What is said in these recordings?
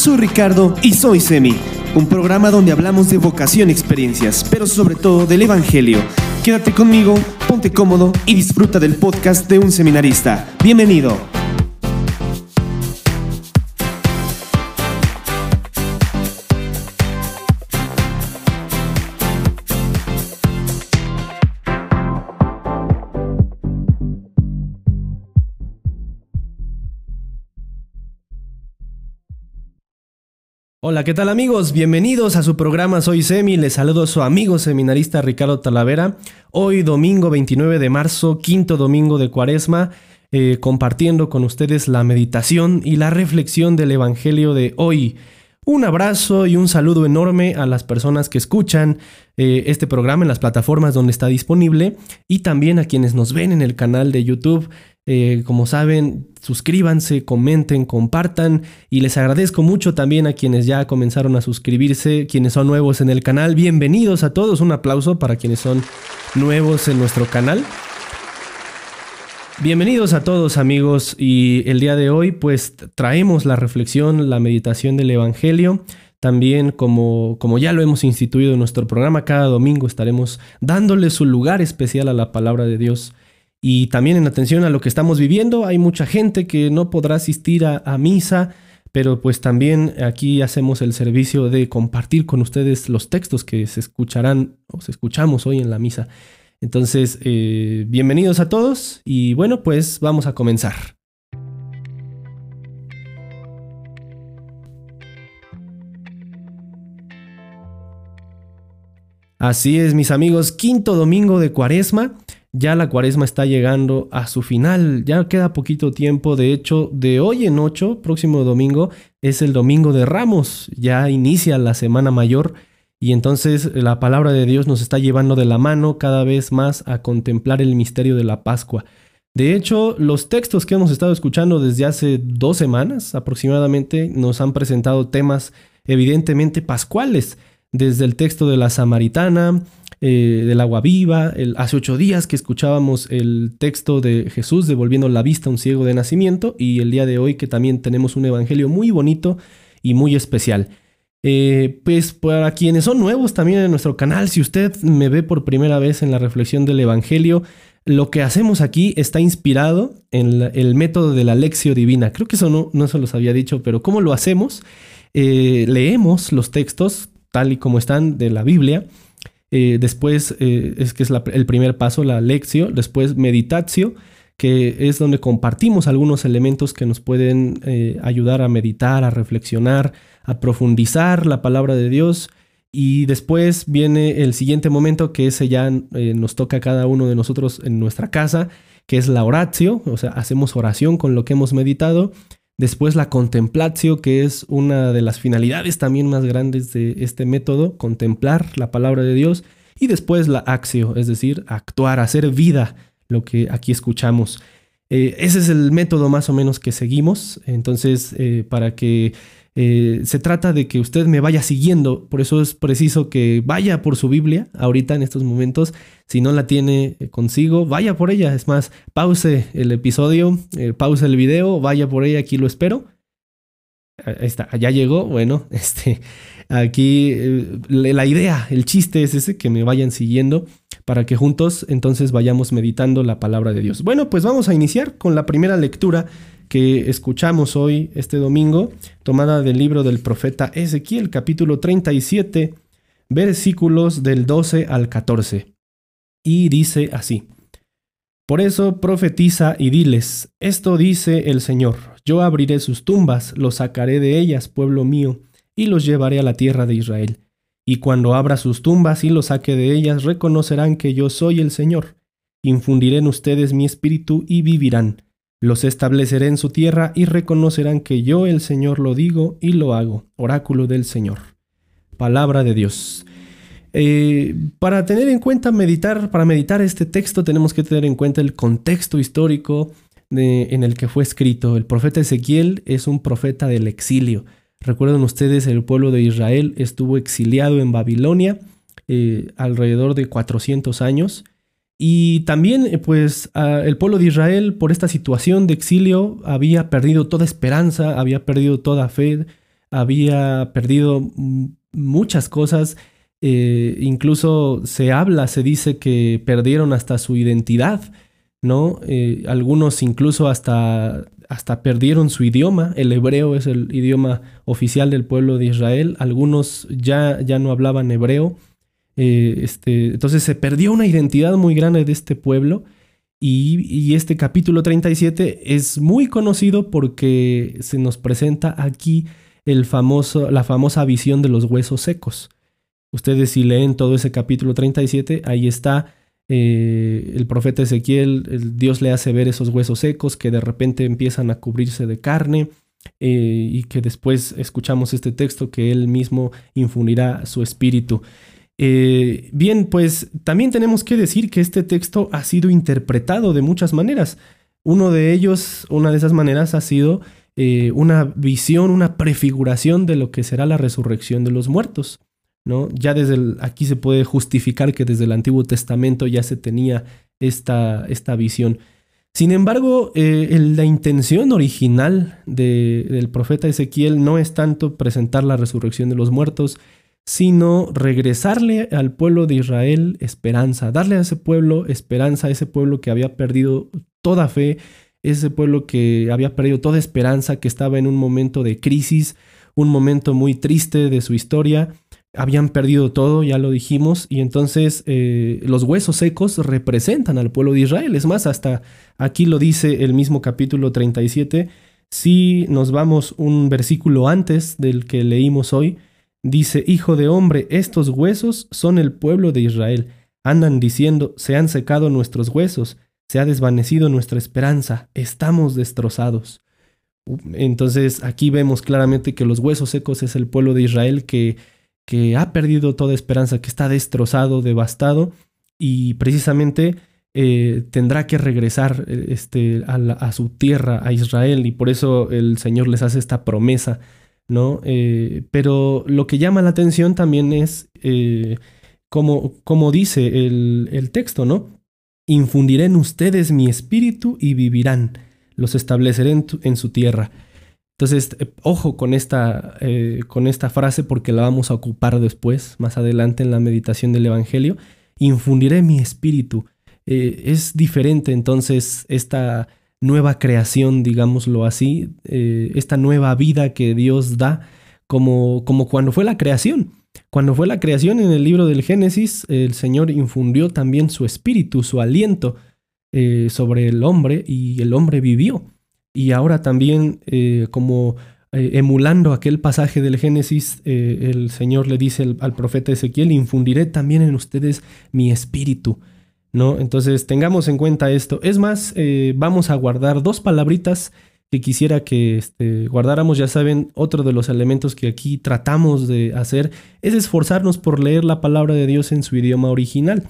Soy Ricardo y soy Semi, un programa donde hablamos de vocación experiencias, pero sobre todo del Evangelio. Quédate conmigo, ponte cómodo y disfruta del podcast de un seminarista. Bienvenido. Hola, ¿qué tal amigos? Bienvenidos a su programa Soy Semi. Les saludo a su amigo seminarista Ricardo Talavera. Hoy domingo 29 de marzo, quinto domingo de Cuaresma, eh, compartiendo con ustedes la meditación y la reflexión del Evangelio de hoy. Un abrazo y un saludo enorme a las personas que escuchan eh, este programa en las plataformas donde está disponible y también a quienes nos ven en el canal de YouTube. Eh, como saben, suscríbanse, comenten, compartan y les agradezco mucho también a quienes ya comenzaron a suscribirse, quienes son nuevos en el canal. Bienvenidos a todos, un aplauso para quienes son nuevos en nuestro canal. Bienvenidos a todos amigos y el día de hoy pues traemos la reflexión, la meditación del Evangelio. También como, como ya lo hemos instituido en nuestro programa, cada domingo estaremos dándole su lugar especial a la palabra de Dios. Y también en atención a lo que estamos viviendo, hay mucha gente que no podrá asistir a, a misa, pero pues también aquí hacemos el servicio de compartir con ustedes los textos que se escucharán o se escuchamos hoy en la misa. Entonces, eh, bienvenidos a todos y bueno, pues vamos a comenzar. Así es, mis amigos, quinto domingo de cuaresma. Ya la cuaresma está llegando a su final, ya queda poquito tiempo, de hecho, de hoy en ocho, próximo domingo, es el domingo de Ramos, ya inicia la Semana Mayor y entonces la palabra de Dios nos está llevando de la mano cada vez más a contemplar el misterio de la Pascua. De hecho, los textos que hemos estado escuchando desde hace dos semanas aproximadamente nos han presentado temas evidentemente pascuales, desde el texto de la Samaritana, eh, del agua viva, el, hace ocho días que escuchábamos el texto de Jesús devolviendo la vista a un ciego de nacimiento y el día de hoy que también tenemos un evangelio muy bonito y muy especial. Eh, pues para quienes son nuevos también en nuestro canal, si usted me ve por primera vez en la reflexión del Evangelio, lo que hacemos aquí está inspirado en el método de la lección divina. Creo que eso no, no se los había dicho, pero ¿cómo lo hacemos? Eh, leemos los textos tal y como están de la Biblia. Eh, después es que es el primer paso, la lección. Después meditatio, que es donde compartimos algunos elementos que nos pueden ayudar a meditar, a reflexionar, a profundizar la palabra de Dios. Y después viene el siguiente momento que ese ya eh, nos toca a cada uno de nosotros en nuestra casa, que es la oratio, o sea, hacemos oración con lo que hemos meditado. Después la contemplatio, que es una de las finalidades también más grandes de este método, contemplar la palabra de Dios. Y después la accio, es decir, actuar, hacer vida lo que aquí escuchamos. Eh, ese es el método más o menos que seguimos. Entonces, eh, para que eh, se trata de que usted me vaya siguiendo, por eso es preciso que vaya por su Biblia ahorita en estos momentos. Si no la tiene consigo, vaya por ella. Es más, pause el episodio, pause el video, vaya por ella, aquí lo espero. Ahí está, ya llegó. Bueno, este, aquí la idea, el chiste es ese, que me vayan siguiendo para que juntos entonces vayamos meditando la palabra de Dios. Bueno, pues vamos a iniciar con la primera lectura que escuchamos hoy, este domingo, tomada del libro del profeta Ezequiel, capítulo 37, versículos del 12 al 14. Y dice así, Por eso profetiza y diles, esto dice el Señor, yo abriré sus tumbas, los sacaré de ellas, pueblo mío, y los llevaré a la tierra de Israel. Y cuando abra sus tumbas y los saque de ellas, reconocerán que yo soy el Señor. Infundiré en ustedes mi espíritu y vivirán los estableceré en su tierra y reconocerán que yo el Señor lo digo y lo hago. Oráculo del Señor. Palabra de Dios. Eh, para tener en cuenta meditar, para meditar este texto tenemos que tener en cuenta el contexto histórico en el que fue escrito. El profeta Ezequiel es un profeta del exilio. Recuerden ustedes, el pueblo de Israel estuvo exiliado en Babilonia eh, alrededor de 400 años Y también, eh, pues, el pueblo de Israel, por esta situación de exilio, había perdido toda esperanza, había perdido toda fe, había perdido muchas cosas. Eh, incluso se habla, se dice que perdieron hasta su identidad, ¿no? Algunos incluso hasta, hasta perdieron su idioma. El hebreo es el idioma oficial del pueblo de Israel. Algunos ya, ya no hablaban hebreo. Eh, este, entonces se perdió una identidad muy grande de este pueblo y, este capítulo 37 es muy conocido porque se nos presenta aquí el famoso, la famosa visión de los huesos secos. Ustedes si leen todo ese capítulo 37, ahí está eh, el profeta Ezequiel, el Dios le hace ver esos huesos secos que de repente empiezan a cubrirse de carne eh, y que después escuchamos este texto que él mismo infundirá su espíritu. Eh, bien, pues también tenemos que decir que este texto ha sido interpretado de muchas maneras. Uno de ellos, una de esas maneras ha sido una visión, una prefiguración de lo que será la resurrección de los muertos. ¿No? Ya desde aquí se puede justificar que desde el Antiguo Testamento ya se tenía esta, esta visión. Sin embargo, eh, la intención original del profeta Ezequiel no es tanto presentar la resurrección de los muertos, sino regresarle al pueblo de Israel esperanza, darle a ese pueblo esperanza, a ese pueblo que había perdido toda fe, ese pueblo que había perdido toda esperanza, que estaba en un momento de crisis, un momento muy triste de su historia. Habían perdido todo, ya lo dijimos, y entonces eh, los huesos secos representan al pueblo de Israel. Es más, hasta aquí lo dice el mismo capítulo 37. Si nos vamos un versículo antes del que leímos hoy, Dice, Hijo de hombre, estos huesos son el pueblo de Israel. Andan diciendo, se han secado nuestros huesos, se ha desvanecido nuestra esperanza, estamos destrozados. Entonces aquí vemos claramente que los huesos secos es el pueblo de Israel que, que ha perdido toda esperanza, que está destrozado, devastado y precisamente eh, tendrá que regresar eh, este, a, su tierra, a Israel, y por eso el Señor les hace esta promesa ¿no? Eh, pero lo que llama la atención también es, eh, como, dice el, texto, ¿no? Infundiré en ustedes mi espíritu y vivirán, los estableceré en, su tierra. Entonces, eh, ojo con esta, con esta frase porque la vamos a ocupar después, más adelante en la meditación del Evangelio. Infundiré mi espíritu. es diferente entonces esta nueva creación, digámoslo así, eh, esta nueva vida que Dios da, como, como cuando fue la creación. Cuando fue la creación en el libro del Génesis, el Señor infundió también su espíritu, su aliento eh, sobre el hombre y el hombre vivió. Y ahora también, eh, como emulando aquel pasaje del Génesis, el Señor le dice al profeta Ezequiel, infundiré también en ustedes mi espíritu. ¿no? Entonces tengamos en cuenta esto. Es más, eh, vamos a guardar dos palabritas que quisiera que este, guardáramos. Ya saben, otro de los elementos que aquí tratamos de hacer es esforzarnos por leer la palabra de Dios en su idioma original.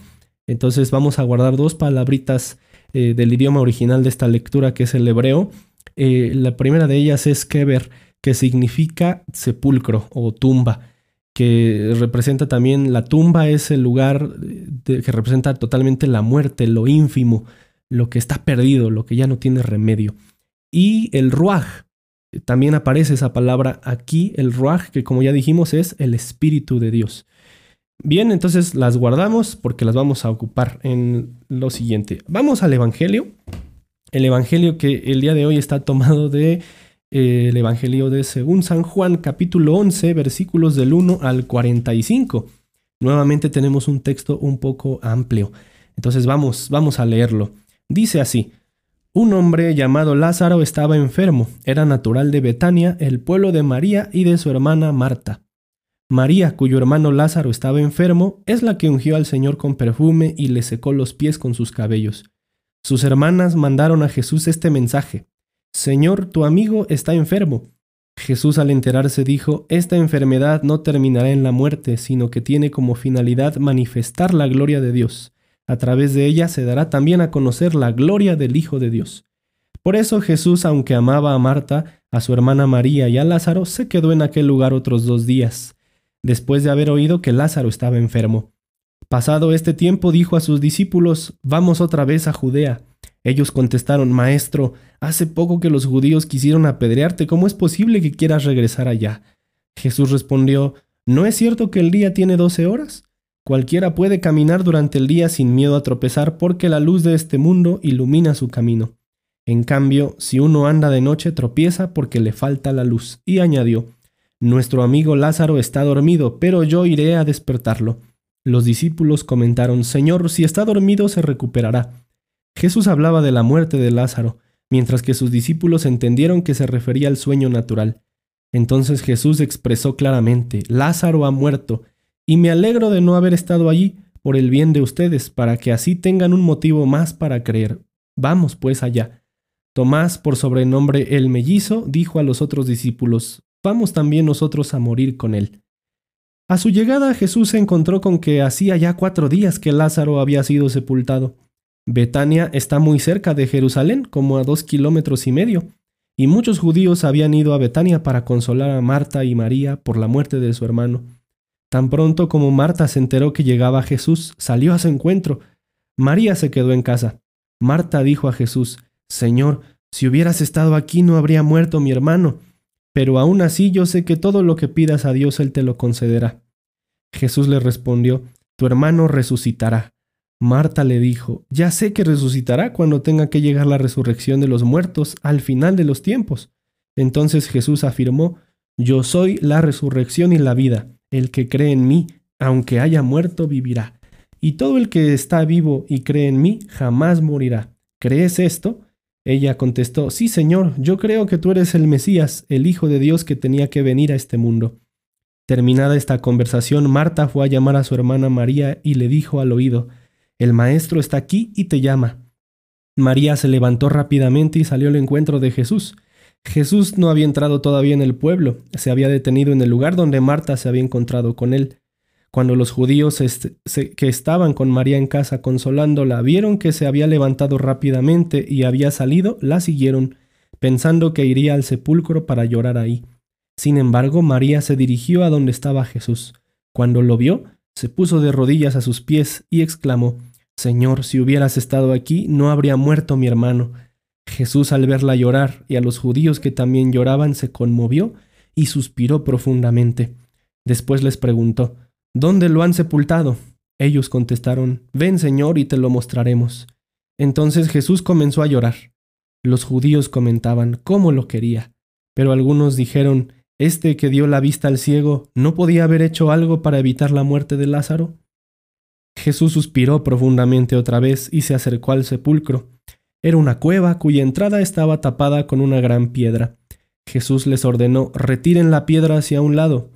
Entonces vamos a guardar dos palabritas eh, del idioma original de esta lectura que es el hebreo. Eh, la primera de ellas es keber, que significa sepulcro o tumba que representa también la tumba, es el lugar que representa totalmente la muerte, lo ínfimo, lo que está perdido, lo que ya no tiene remedio. Y el ruaj, también aparece esa palabra aquí, el ruaj, que como ya dijimos es el Espíritu de Dios. Bien, entonces las guardamos porque las vamos a ocupar en lo siguiente. Vamos al Evangelio. El Evangelio que el día de hoy está tomado de el Evangelio de según San Juan capítulo 11 versículos del 1 al 45. Nuevamente tenemos un texto un poco amplio. Entonces vamos, vamos a leerlo. Dice así, un hombre llamado Lázaro estaba enfermo, era natural de Betania, el pueblo de María y de su hermana Marta. María, cuyo hermano Lázaro estaba enfermo, es la que ungió al Señor con perfume y le secó los pies con sus cabellos. Sus hermanas mandaron a Jesús este mensaje. Señor, tu amigo está enfermo. Jesús al enterarse dijo, Esta enfermedad no terminará en la muerte, sino que tiene como finalidad manifestar la gloria de Dios. A través de ella se dará también a conocer la gloria del Hijo de Dios. Por eso Jesús, aunque amaba a Marta, a su hermana María y a Lázaro, se quedó en aquel lugar otros dos días, después de haber oído que Lázaro estaba enfermo. Pasado este tiempo dijo a sus discípulos, Vamos otra vez a Judea. Ellos contestaron, Maestro, hace poco que los judíos quisieron apedrearte, ¿cómo es posible que quieras regresar allá? Jesús respondió, ¿no es cierto que el día tiene doce horas? Cualquiera puede caminar durante el día sin miedo a tropezar porque la luz de este mundo ilumina su camino. En cambio, si uno anda de noche tropieza porque le falta la luz. Y añadió, Nuestro amigo Lázaro está dormido, pero yo iré a despertarlo. Los discípulos comentaron, Señor, si está dormido se recuperará. Jesús hablaba de la muerte de Lázaro, mientras que sus discípulos entendieron que se refería al sueño natural. Entonces Jesús expresó claramente, Lázaro ha muerto, y me alegro de no haber estado allí por el bien de ustedes, para que así tengan un motivo más para creer. Vamos pues allá. Tomás, por sobrenombre el mellizo, dijo a los otros discípulos, Vamos también nosotros a morir con él. A su llegada Jesús se encontró con que hacía ya cuatro días que Lázaro había sido sepultado. Betania está muy cerca de Jerusalén, como a dos kilómetros y medio, y muchos judíos habían ido a Betania para consolar a Marta y María por la muerte de su hermano. Tan pronto como Marta se enteró que llegaba Jesús, salió a su encuentro. María se quedó en casa. Marta dijo a Jesús, Señor, si hubieras estado aquí no habría muerto mi hermano, pero aún así yo sé que todo lo que pidas a Dios Él te lo concederá. Jesús le respondió, Tu hermano resucitará. Marta le dijo, Ya sé que resucitará cuando tenga que llegar la resurrección de los muertos al final de los tiempos. Entonces Jesús afirmó, Yo soy la resurrección y la vida. El que cree en mí, aunque haya muerto, vivirá. Y todo el que está vivo y cree en mí, jamás morirá. ¿Crees esto? Ella contestó, Sí, Señor, yo creo que tú eres el Mesías, el Hijo de Dios que tenía que venir a este mundo. Terminada esta conversación, Marta fue a llamar a su hermana María y le dijo al oído, El Maestro está aquí y te llama. María se levantó rápidamente y salió al encuentro de Jesús. Jesús no había entrado todavía en el pueblo, se había detenido en el lugar donde Marta se había encontrado con él. Cuando los judíos que estaban con María en casa consolándola vieron que se había levantado rápidamente y había salido, la siguieron, pensando que iría al sepulcro para llorar ahí. Sin embargo, María se dirigió a donde estaba Jesús. Cuando lo vio, se puso de rodillas a sus pies y exclamó, Señor, si hubieras estado aquí, no habría muerto mi hermano. Jesús al verla llorar y a los judíos que también lloraban se conmovió y suspiró profundamente. Después les preguntó, ¿Dónde lo han sepultado? Ellos contestaron, Ven Señor y te lo mostraremos. Entonces Jesús comenzó a llorar. Los judíos comentaban cómo lo quería, pero algunos dijeron, ¿este que dio la vista al ciego no podía haber hecho algo para evitar la muerte de Lázaro? Jesús suspiró profundamente otra vez y se acercó al sepulcro. Era una cueva cuya entrada estaba tapada con una gran piedra. Jesús les ordenó, retiren la piedra hacia un lado.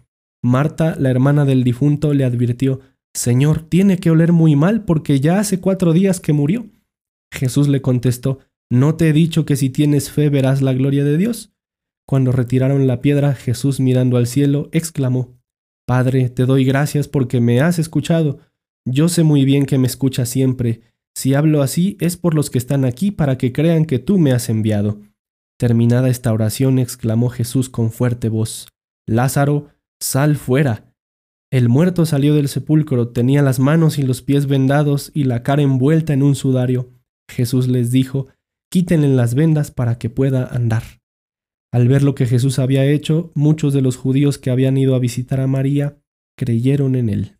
Marta, la hermana del difunto, le advirtió, Señor, tiene que oler muy mal porque ya hace cuatro días que murió. Jesús le contestó, ¿no te he dicho que si tienes fe verás la gloria de Dios? Cuando retiraron la piedra, Jesús mirando al cielo, exclamó, Padre, te doy gracias porque me has escuchado. Yo sé muy bien que me escuchas siempre. Si hablo así es por los que están aquí para que crean que tú me has enviado. Terminada esta oración, exclamó Jesús con fuerte voz, Lázaro, Sal fuera. El muerto salió del sepulcro, tenía las manos y los pies vendados y la cara envuelta en un sudario. Jesús les dijo, quítenle las vendas para que pueda andar. Al ver lo que Jesús había hecho, muchos de los judíos que habían ido a visitar a María creyeron en él.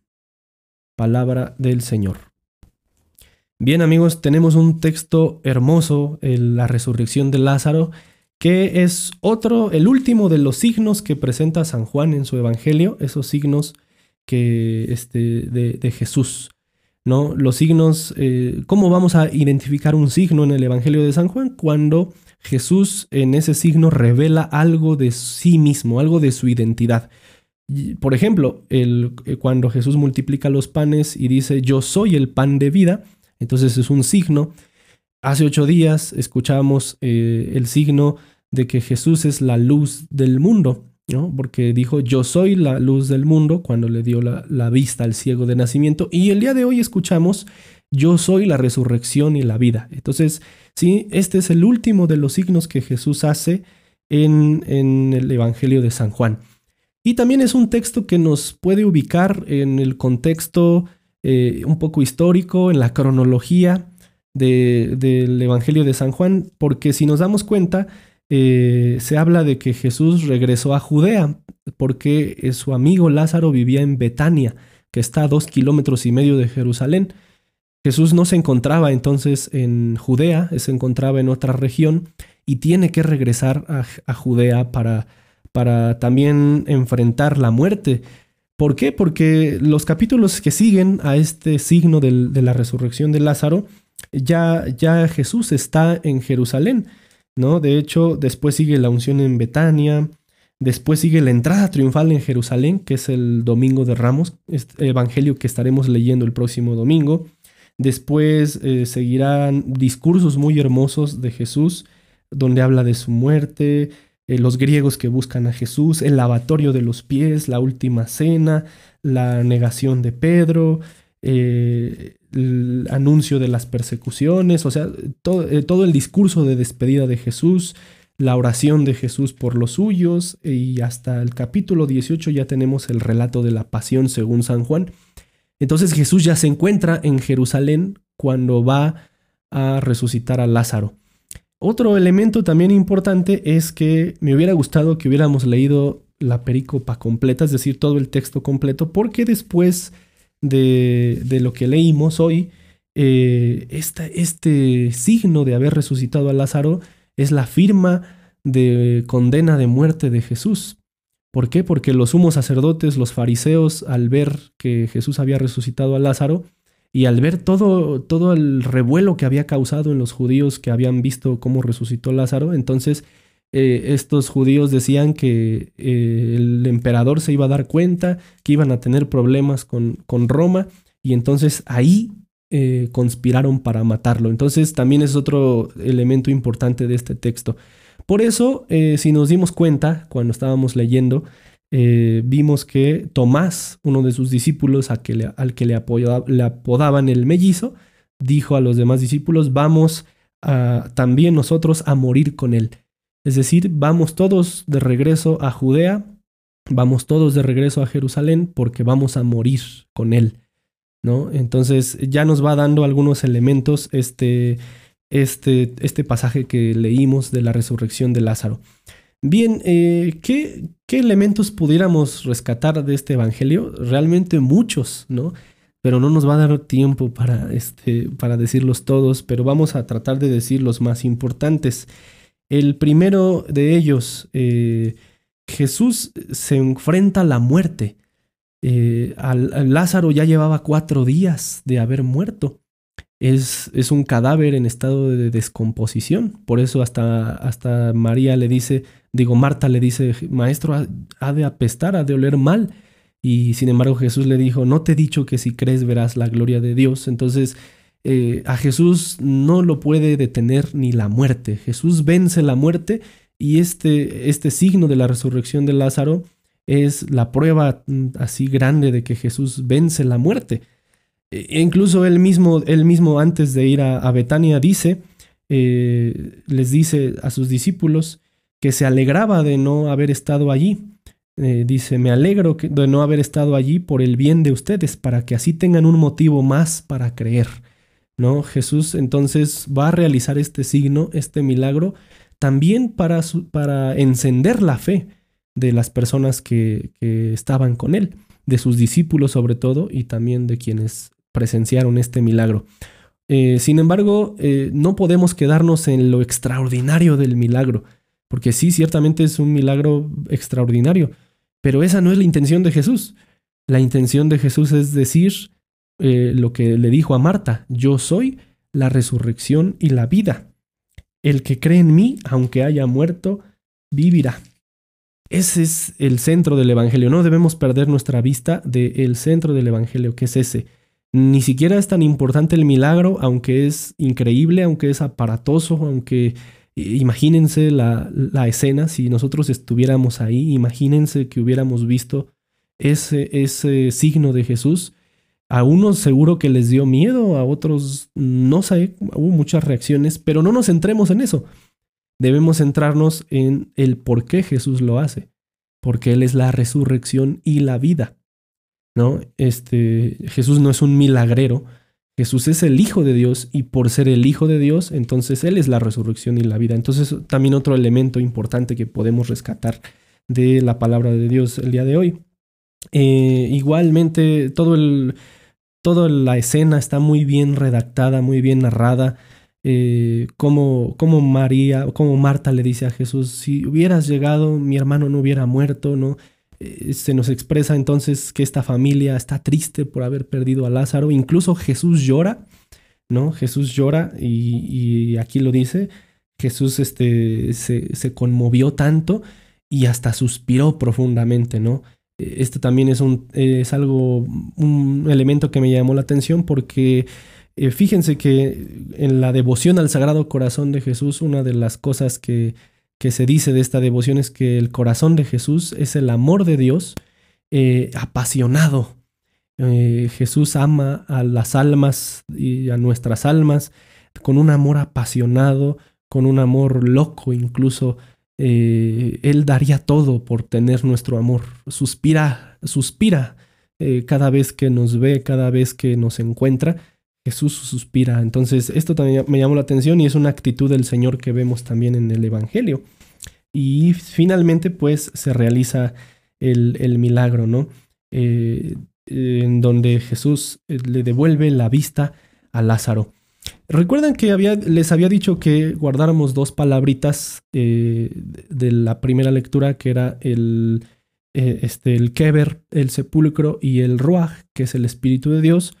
Palabra del Señor. Bien amigos, tenemos un texto hermoso, la resurrección de Lázaro, que es otro, el último de los signos que presenta San Juan en su Evangelio, esos signos que, este, de, Jesús. ¿no? Los signos, eh, ¿cómo vamos a identificar un signo en el Evangelio de San Juan? Cuando Jesús en ese signo revela algo de sí mismo, algo de su identidad. Por ejemplo, el, eh, cuando Jesús multiplica los panes y dice, yo soy el pan de vida, entonces es un signo Hace ocho días escuchamos eh, el signo de que Jesús es la luz del mundo, ¿no? porque dijo yo soy la luz del mundo cuando le dio la, la vista al ciego de nacimiento. Y el día de hoy escuchamos yo soy la resurrección y la vida. Entonces, sí, este es el último de los signos que Jesús hace en, en, el Evangelio de San Juan. Y también es un texto que nos puede ubicar en el contexto eh, un poco histórico en la cronología del Evangelio de San Juan, porque si nos damos cuenta, eh, se habla de que Jesús regresó a Judea, porque su amigo Lázaro vivía en Betania, que está a dos kilómetros y medio de Jerusalén. Jesús no se encontraba entonces en Judea, se encontraba en otra región y tiene que regresar a, Judea para, para también enfrentar la muerte. ¿Por qué? Porque los capítulos que siguen a este signo de la resurrección de Lázaro, ya, ya Jesús está en Jerusalén, ¿no? De hecho, después sigue la unción en Betania, después sigue la entrada triunfal en Jerusalén, que es el domingo de Ramos, este evangelio que estaremos leyendo el próximo domingo. Después eh, seguirán discursos muy hermosos de Jesús, donde habla de su muerte, eh, los griegos que buscan a Jesús, el lavatorio de los pies, la última cena, la negación de Pedro, eh, el anuncio de las persecuciones, o sea, eh, todo, el discurso de despedida de Jesús, la oración de Jesús por los suyos y hasta el capítulo 18 ya tenemos el relato de la pasión según San Juan. Entonces Jesús ya se encuentra en Jerusalén cuando va a resucitar a Lázaro. Otro elemento también importante es que me hubiera gustado que hubiéramos leído la pericopa completa, es decir, todo el texto completo, porque después de, lo que leímos hoy, eh, este signo de haber resucitado a Lázaro es la firma de condena de muerte de Jesús. ¿Por qué? Porque los sumos sacerdotes, los fariseos, al ver que Jesús había resucitado a Lázaro, y al ver todo, todo el revuelo que había causado en los judíos que habían visto cómo resucitó Lázaro, entonces eh, estos judíos decían que eh, el emperador se iba a dar cuenta, que iban a tener problemas con, con Roma, y entonces ahí eh, conspiraron para matarlo. Entonces también es otro elemento importante de este texto. Por eso, si nos dimos cuenta cuando estábamos leyendo, vimos que Tomás, uno de sus discípulos al que, le, apodaban el mellizo, dijo a los demás discípulos, vamos también nosotros a morir con él. Es decir, vamos todos de regreso a Judea, vamos todos de regreso a Jerusalén porque vamos a morir con él. ¿no? Entonces ya nos va dando algunos elementos este, este, este pasaje que leímos de la resurrección de Lázaro. Bien, eh, ¿qué, elementos pudiéramos rescatar de este Evangelio? Realmente muchos, ¿no? Pero no nos va a dar tiempo para, este, para decirlos todos, pero vamos a tratar de decir los más importantes. El primero de ellos, eh, Jesús se enfrenta a la muerte. Eh, Lázaro ya llevaba cuatro días de haber muerto es, es, un cadáver en estado de descomposición. Por eso hasta, hasta María le dice, digo, Marta le dice, maestro, ha, de apestar, ha de oler mal. Y sin embargo Jesús le dijo, no te he dicho que si crees verás la gloria de Dios. Entonces eh, a Jesús no lo puede detener ni la muerte. Jesús vence la muerte y este, este signo de la resurrección de Lázaro es la prueba mm, así grande de que Jesús vence la muerte. E incluso él mismo, él mismo antes de ir a, Betania dice, eh, les dice a sus discípulos que se alegraba de no haber estado allí. Eh, dice, me alegro de no haber estado allí por el bien de ustedes, para que así tengan un motivo más para creer. ¿No? Jesús entonces va a realizar este signo, este milagro, también para, para encender la fe de las personas que, que estaban con él, de sus discípulos sobre todo, y también de quienes presenciaron este milagro. Eh, sin embargo, eh, no podemos quedarnos en lo extraordinario del milagro, porque sí, ciertamente es un milagro extraordinario, pero esa no es la intención de Jesús. La intención de Jesús es decir eh, lo que le dijo a Marta, yo soy la resurrección y la vida. El que cree en mí, aunque haya muerto, vivirá. Ese es el centro del Evangelio. No debemos perder nuestra vista del centro del Evangelio, que es ese ni siquiera es tan importante el milagro, aunque es increíble, aunque es aparatoso, aunque imagínense la, escena, si nosotros estuviéramos ahí, imagínense que hubiéramos visto ese, ese signo de Jesús. A unos seguro que les dio miedo, a otros no sé, hubo muchas reacciones, pero no nos centremos en eso. Debemos centrarnos en el por qué Jesús lo hace, porque Él es la resurrección y la vida. ¿no? Este, Jesús no es un milagrero, Jesús es el Hijo de Dios y por ser el Hijo de Dios, entonces Él es la resurrección y la vida. Entonces también otro elemento importante que podemos rescatar de la palabra de Dios el día de hoy. Eh, igualmente, todo el, toda la escena está muy bien redactada, muy bien narrada. Eh, como, como María, como Marta le dice a Jesús, si hubieras llegado, mi hermano no hubiera muerto, ¿no? Eh, se nos expresa entonces que esta familia está triste por haber perdido a Lázaro. Incluso Jesús llora, ¿no? Jesús llora y, aquí lo dice. Jesús este, se, conmovió tanto y hasta suspiró profundamente, ¿no? Eh, este también es, un, algo, un elemento que me llamó la atención porque eh, fíjense que en la devoción al Sagrado Corazón de Jesús, una de las cosas que se dice de esta devoción es que el corazón de Jesús es el amor de Dios eh, apasionado. Jesús ama a las almas y a nuestras almas con un amor apasionado, con un amor loco incluso. Eh, él daría todo por tener nuestro amor. Suspira, suspira cada vez que nos ve, cada vez que nos encuentra. Jesús suspira. Entonces, esto también me llamó la atención y es una actitud del Señor que vemos también en el Evangelio. Y finalmente, pues, se realiza el, milagro, ¿no? Eh, en donde Jesús eh, le devuelve la vista a Lázaro. Recuerdan que les había dicho que guardáramos dos palabritas eh, de la primera lectura, que era el, este, el Keber, el sepulcro, y el Ruach, que es el Espíritu de Dios.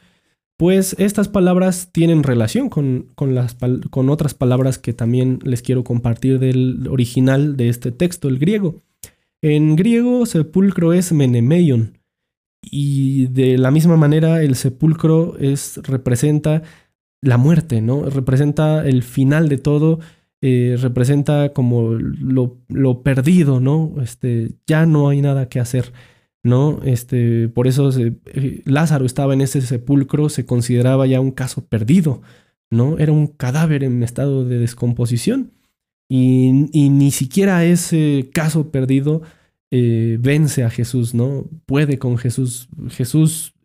Pues estas palabras tienen relación con, las, con, otras palabras que también les quiero compartir del original de este texto, el griego. En griego, sepulcro es menemeion, y de la misma manera el sepulcro es, representa la muerte, ¿no? Representa el final de todo, eh, representa como lo, lo, perdido, ¿no? Este, ya no hay nada que hacer. ¿no? Este, por eso eh, Lázaro estaba en ese sepulcro, se consideraba ya un caso perdido, ¿no? Era un cadáver en estado de descomposición. Y, ni siquiera ese caso perdido eh, vence a Jesús, ¿no? Puede con Jesús. Jesús,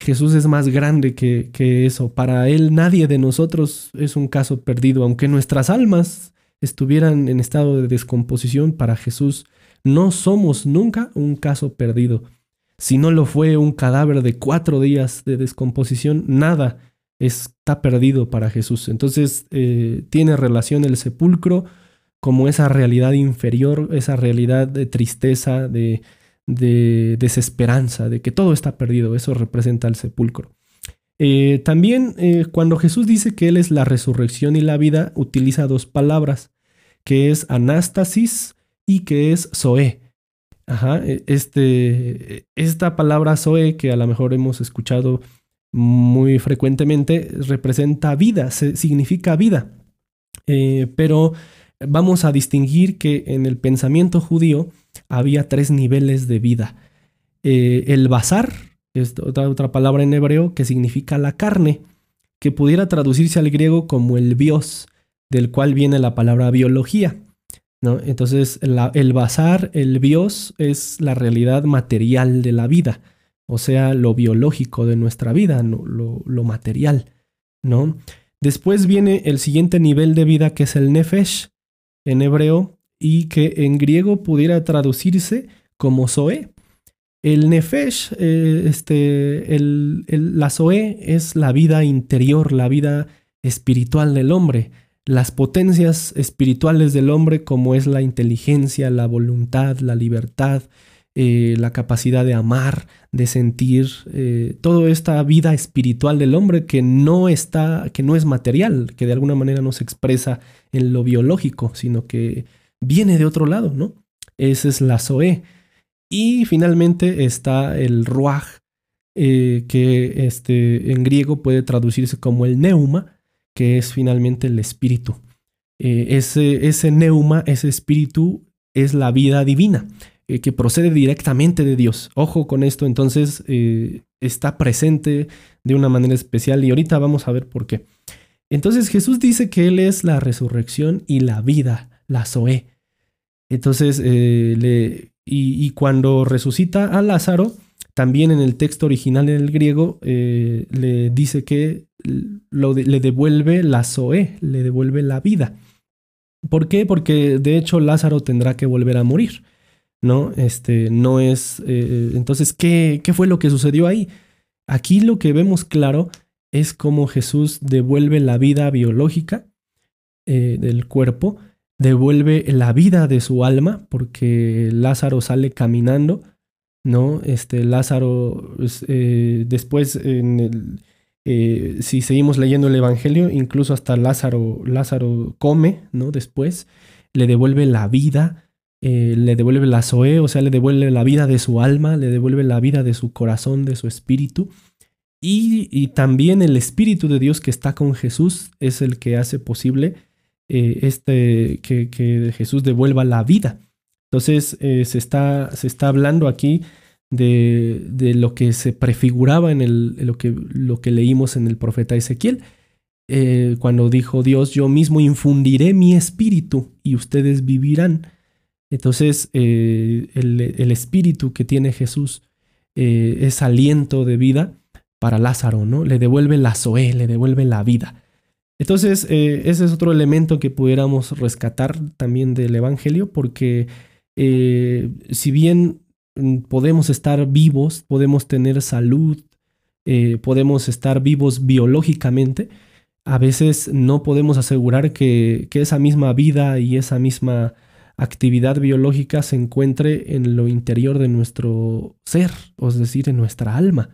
Jesús es más grande que, que eso. Para Él nadie de nosotros es un caso perdido. Aunque nuestras almas estuvieran en estado de descomposición, para Jesús no somos nunca un caso perdido. Si no lo fue un cadáver de cuatro días de descomposición, nada está perdido para Jesús. Entonces eh, tiene relación el sepulcro como esa realidad inferior, esa realidad de tristeza, de, desesperanza, de que todo está perdido. Eso representa el sepulcro. Eh, también eh, cuando Jesús dice que Él es la resurrección y la vida, utiliza dos palabras, que es anástasis y que es Zoe. Ajá, e, este, esta palabra Zoe, que a lo mejor hemos escuchado muy frecuentemente, representa vida, significa vida. Eh, pero vamos a distinguir que en el pensamiento judío había tres niveles de vida. Eh, el bazar, es otra, palabra en hebreo que significa la carne, que pudiera traducirse al griego como el bios, del cual viene la palabra biología. Entonces, el bazar, el bios, es la realidad material de la vida, o sea, lo biológico de nuestra vida, lo, material, ¿no? Después viene el siguiente nivel de vida que es el nefesh en hebreo y que en griego pudiera traducirse como zoe. El nefesh, eh, este, la zoe es la vida interior, la vida espiritual del hombre las potencias espirituales del hombre como es la inteligencia, la voluntad, la libertad, eh, la capacidad de amar, de sentir, eh, toda esta vida espiritual del hombre que no está, que no es material, que de alguna manera no se expresa en lo biológico, sino que viene de otro lado, ¿no? Esa es la Zoe. Y finalmente está el Ruach, eh, que este, en griego puede traducirse como el neuma, que es finalmente el espíritu. Ese, ese neuma, ese espíritu, es la vida divina, eh, que procede directamente de Dios. Ojo con esto, entonces eh, está presente de una manera especial y ahorita vamos a ver por qué. Entonces Jesús dice que Él es la resurrección y la vida, la Zoé. Entonces, le, y, cuando resucita a Lázaro, También en el texto original en el griego eh, le dice que le devuelve la zoe, le devuelve la vida. ¿Por qué? Porque de hecho Lázaro tendrá que volver a morir. ¿No? Este no es. Eh, entonces, ¿qué, ¿qué fue lo que sucedió ahí? Aquí lo que vemos claro es cómo Jesús devuelve la vida biológica eh, del cuerpo, devuelve la vida de su alma, porque Lázaro sale caminando, ¿no? Este Lázaro, pues, eh, después, en si seguimos leyendo el Evangelio, incluso hasta Lázaro, Lázaro come, ¿no? Después, le devuelve la vida, le devuelve la Zoe, o sea, le devuelve la vida de su alma, le devuelve la vida de su corazón, de su espíritu. Y, también el Espíritu de Dios que está con Jesús es el que hace posible eh, este, que, Jesús devuelva la vida. Entonces eh, se, está, se, está, hablando aquí de, de, lo que se prefiguraba en, el, lo, que, lo, que, leímos en el profeta Ezequiel, eh, cuando dijo Dios, yo mismo infundiré mi espíritu y ustedes vivirán. Entonces el, el, espíritu que tiene Jesús es aliento de vida para Lázaro, ¿no? Le devuelve la Zoé, le devuelve la vida. Entonces, eh, ese es otro elemento que pudiéramos rescatar también del Evangelio, porque eh, si bien mm, podemos estar vivos, podemos tener salud, eh, podemos estar vivos biológicamente, a veces no podemos asegurar que, que esa misma vida y esa misma actividad biológica se encuentre en lo interior de nuestro ser, es decir, en nuestra alma.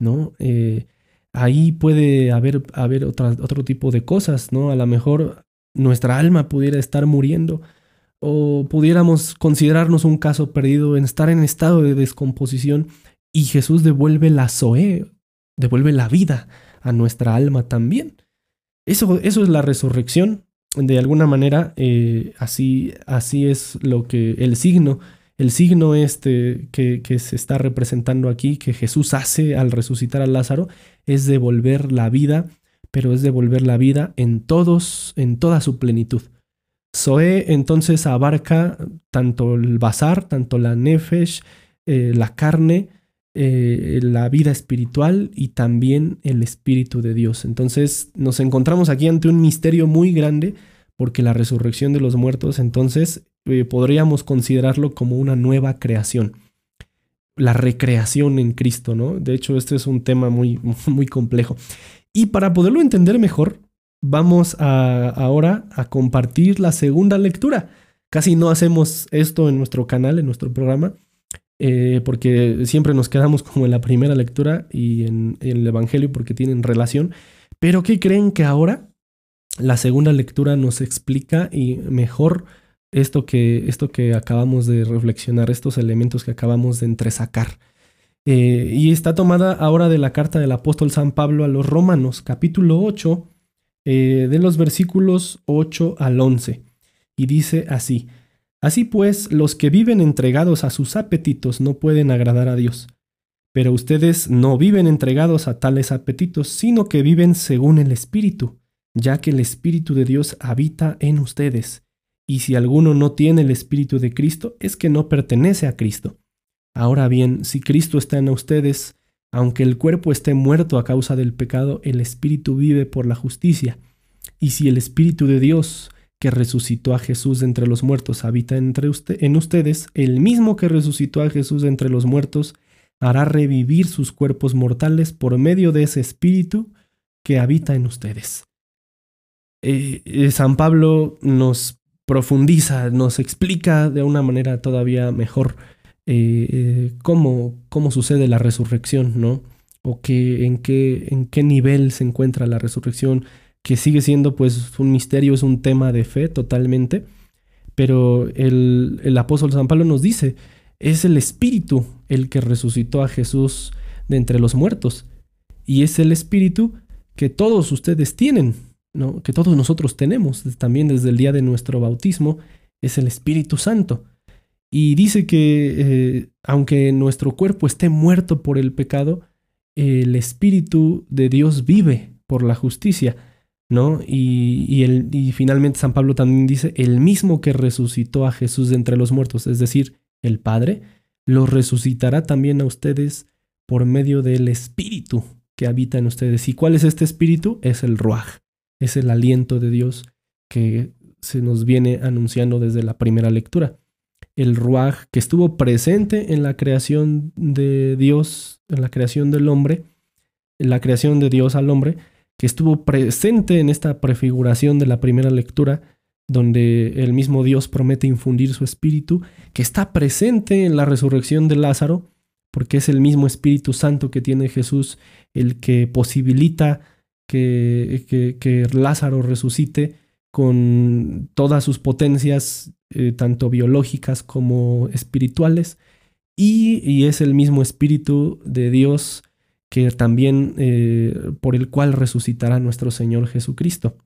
¿no? Eh, ahí puede haber, haber otro tipo de cosas, ¿no? A lo mejor nuestra alma pudiera estar muriendo o pudiéramos considerarnos un caso perdido en estar en estado de descomposición y Jesús devuelve la Zoe, devuelve la vida a nuestra alma también. Eso, eso es la resurrección. De alguna manera, eh, así, así es lo que el signo el signo este que, se está representando aquí, que Jesús hace al resucitar a Lázaro, es devolver la vida, pero es devolver la vida en todos, en toda su plenitud. Zoe entonces abarca tanto el bazar, tanto la nefesh, eh, la carne, eh, la vida espiritual y también el Espíritu de Dios. Entonces nos encontramos aquí ante un misterio muy grande porque la resurrección de los muertos entonces eh, podríamos considerarlo como una nueva creación. La recreación en Cristo, ¿no? De hecho, este es un tema muy, muy complejo. Y para poderlo entender mejor, vamos a, ahora a compartir la segunda lectura. Casi no hacemos esto en nuestro canal, en nuestro programa, eh, porque siempre nos quedamos como en la primera lectura y en, el Evangelio porque tienen relación. Pero ¿qué creen que ahora la segunda lectura nos explica y mejor esto que, esto que acabamos de reflexionar, estos elementos que acabamos de entresacar. Eh, y está tomada ahora de la carta del apóstol San Pablo a los Romanos, capítulo 8, eh, de los versículos 8 al 11. Y dice así, Así pues, los que viven entregados a sus apetitos no pueden agradar a Dios. Pero ustedes no viven entregados a tales apetitos, sino que viven según el Espíritu, ya que el Espíritu de Dios habita en ustedes. Y si alguno no tiene el Espíritu de Cristo, es que no pertenece a Cristo. Ahora bien, si Cristo está en ustedes, aunque el cuerpo esté muerto a causa del pecado, el Espíritu vive por la justicia. Y si el Espíritu de Dios, que resucitó a Jesús entre los muertos, habita entre en ustedes, el mismo que resucitó a Jesús entre los muertos, hará revivir sus cuerpos mortales por medio de ese Espíritu que habita en ustedes. Eh, eh, San Pablo nos profundiza, nos explica de una manera todavía mejor eh, cómo, cómo, sucede la resurrección, ¿no? O en, qué, en qué nivel se encuentra la resurrección, que sigue siendo pues un misterio, es un tema de fe totalmente, pero el, el apóstol San Pablo nos dice, es el Espíritu el que resucitó a Jesús de entre los muertos, y es el Espíritu que todos ustedes tienen, que todos nosotros tenemos también desde el día de nuestro bautismo, es el Espíritu Santo. Y dice que eh, aunque nuestro cuerpo esté muerto por el pecado, el Espíritu de Dios vive por la justicia. Y, y finalmente San Pablo también dice, el mismo que resucitó a Jesús de entre los muertos, es decir, el Padre, lo resucitará también a ustedes por medio del espíritu que habita en ustedes. ¿Y cuál es este espíritu? Es el ruaj, es el aliento de Dios que se nos viene anunciando desde la primera lectura. El ruaj que estuvo presente en la creación de Dios, en la creación del hombre, en la creación de Dios al hombre, que estuvo presente en esta prefiguración de la primera lectura, donde el mismo Dios promete infundir su espíritu, que está presente en la resurrección de Lázaro, porque es el mismo Espíritu Santo que tiene Jesús el que posibilita que, que, Lázaro resucite con todas sus potencias, eh, tanto biológicas como espirituales, y, es el mismo Espíritu de Dios que también eh, por el cual resucitará nuestro Señor Jesucristo.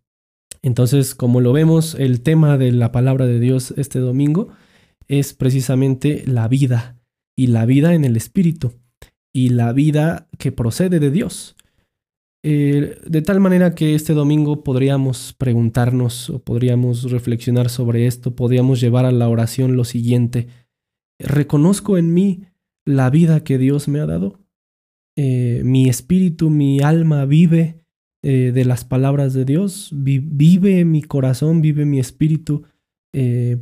Entonces, como lo vemos, el tema de la palabra de Dios este domingo es precisamente la vida y la vida en el Espíritu y la vida que procede de Dios. Eh, de tal manera que este domingo podríamos preguntarnos o podríamos reflexionar sobre esto, podríamos llevar a la oración lo siguiente. ¿Reconozco en mí la vida que Dios me ha dado? Eh, mi espíritu, mi alma vive eh, de las palabras de Dios, vive mi corazón, vive mi espíritu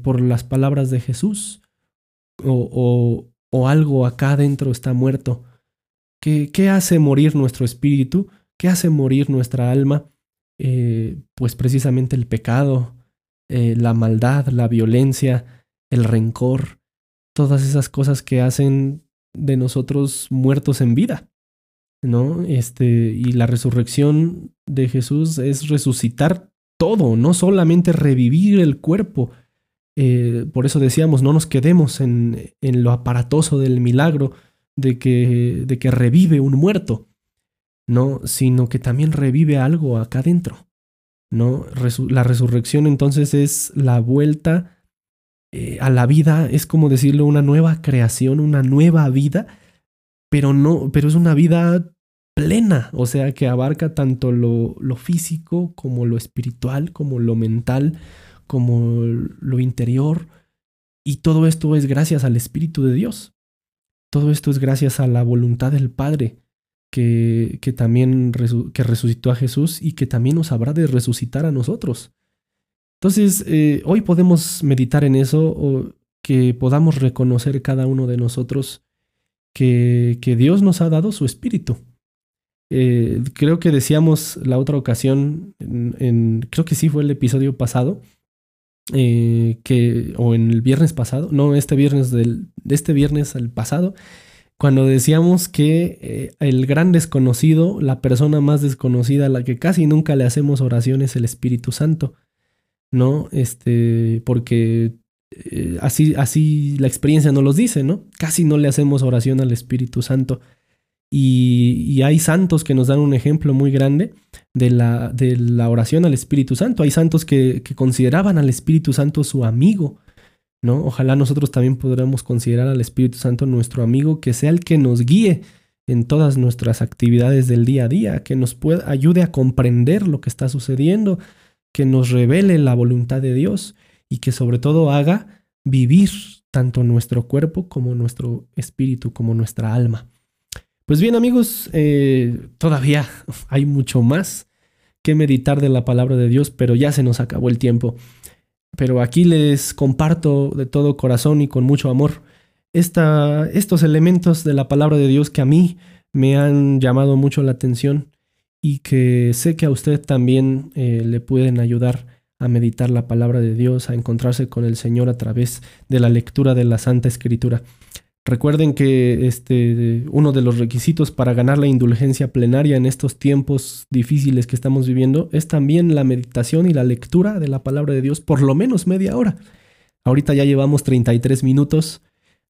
por las palabras de Jesús. O, o algo acá dentro está muerto. ¿Qué, qué hace morir nuestro espíritu? ¿Qué hace morir nuestra alma? Eh, pues precisamente el pecado, eh, la maldad, la violencia, el rencor, todas esas cosas que hacen de nosotros muertos en vida. ¿No? Este, y la resurrección de Jesús es resucitar todo, no solamente revivir el cuerpo, eh, por eso decíamos, no nos quedemos en, en, lo aparatoso del milagro de que, de que revive un muerto, ¿no? Sino que también revive algo acá adentro, ¿no? la resurrección entonces es la vuelta eh, a la vida, es como decirlo, una nueva creación, una nueva vida, pero no, pero es una vida plena, o sea, que abarca tanto lo, físico como lo espiritual, como lo mental, como lo interior. Y todo esto es gracias al Espíritu de Dios. Todo esto es gracias a la voluntad del Padre que, que también que resucitó a Jesús y que también nos habrá de resucitar a nosotros. Entonces, eh, hoy podemos meditar en eso o que podamos reconocer cada uno de nosotros que, que Dios nos ha dado su Espíritu. Eh, creo que decíamos la otra ocasión, en, creo que sí fue el episodio pasado, eh, que, o en el viernes pasado, no, este viernes del, de este viernes al pasado, cuando decíamos que eh, el gran desconocido, la persona más desconocida, a la que casi nunca le hacemos oración es el Espíritu Santo, ¿no? Este, porque así, así la experiencia nos los dice, ¿no? Casi no le hacemos oración al Espíritu Santo. Y, hay santos que nos dan un ejemplo muy grande de la, de la oración al Espíritu Santo. Hay santos que, consideraban al Espíritu Santo su amigo, ¿no? Ojalá nosotros también podamos considerar al Espíritu Santo nuestro amigo, que sea el que nos guíe en todas nuestras actividades del día a día, que nos pueda, ayude a comprender lo que está sucediendo, que nos revele la voluntad de Dios y que sobre todo haga vivir tanto nuestro cuerpo como nuestro espíritu, como nuestra alma. Pues bien amigos, eh, todavía hay mucho más que meditar de la palabra de Dios, pero ya se nos acabó el tiempo. Pero aquí les comparto de todo corazón y con mucho amor estos elementos de la palabra de Dios que a mí me han llamado mucho la atención y que sé que a usted también eh, le pueden ayudar a meditar la palabra de Dios, a encontrarse con el Señor a través de la lectura de la Santa Escritura. Recuerden que este, uno de los requisitos para ganar la indulgencia plenaria en estos tiempos difíciles que estamos viviendo es también la meditación y la lectura de la palabra de Dios por lo menos media hora. Ahorita ya llevamos 33 minutos,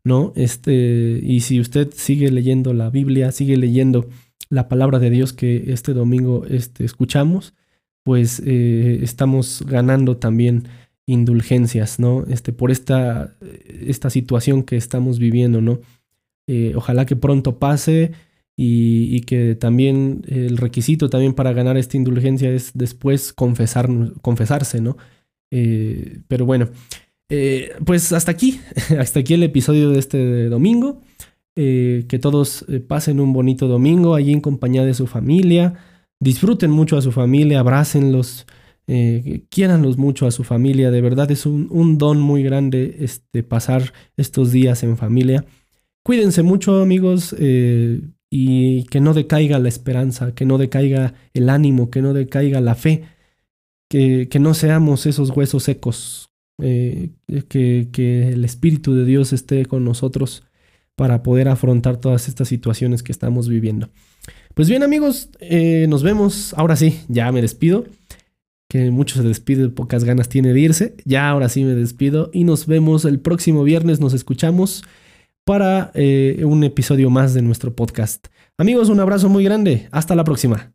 ¿no? Este, y si usted sigue leyendo la Biblia, sigue leyendo la palabra de Dios que este domingo este, escuchamos, pues eh, estamos ganando también indulgencias, ¿no? Este, por esta, esta situación que estamos viviendo, ¿no? Eh, ojalá que pronto pase y, que también el requisito también para ganar esta indulgencia es después confesar, confesarse, ¿no? Eh, pero bueno, eh, pues hasta aquí, hasta aquí el episodio de este domingo. que todos pasen un bonito domingo allí en compañía de su familia, disfruten mucho a su familia, abrácenlos, eh, quiéranlos mucho a su familia, de verdad es un, don muy grande este, pasar estos días en familia. Cuídense mucho amigos eh, y que no decaiga la esperanza, que no decaiga el ánimo, que no decaiga la fe, que, que no seamos esos huesos secos, eh, que, que el Espíritu de Dios esté con nosotros para poder afrontar todas estas situaciones que estamos viviendo. Pues bien amigos, eh, nos vemos. Ahora sí, ya me despido. Que mucho se despide, pocas ganas tiene de irse. Ya ahora sí me despido y nos vemos el próximo viernes. Nos escuchamos para eh, un episodio más de nuestro podcast. Amigos, un abrazo muy grande. Hasta la próxima.